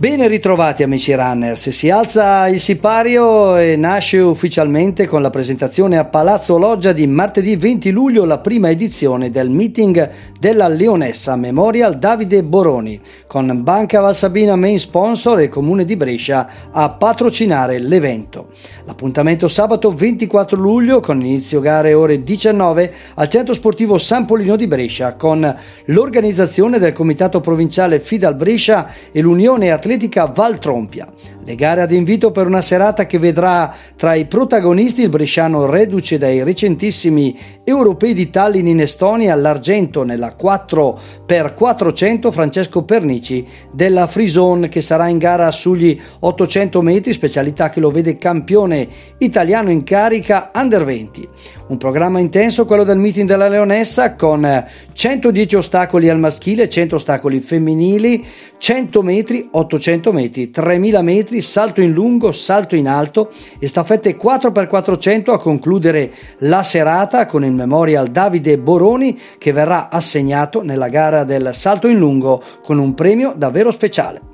Ben ritrovati amici runners, si alza il sipario e nasce ufficialmente con la presentazione a Palazzo Loggia di martedì 20 luglio la prima edizione del meeting della Leonessa Memorial Davide Boroni con Banca Valsabina main sponsor e Comune di Brescia a patrocinare l'evento. L'appuntamento sabato 24 luglio con inizio gare ore 19 al centro sportivo San Polino di Brescia con l'organizzazione del comitato provinciale Fidal Brescia e l'Unione Atletica Atletica Valtrompia. Le gare ad invito per una serata che vedrà tra i protagonisti il bresciano reduce dai recentissimi europei di Tallinn in Estonia all'argento nella 4x400 Francesco Pernici della Free che sarà in gara sugli 800 metri, specialità che lo vede campione italiano in carica under 20. Un programma intenso quello del meeting della Leonessa con 110 ostacoli al maschile, 100 ostacoli femminili, 100 metri, 800 metri, 3000 metri, salto in lungo, salto in alto e staffette 4x400 a concludere la serata con il Memorial Davide Boroni che verrà assegnato nella gara del salto in lungo con un premio davvero speciale.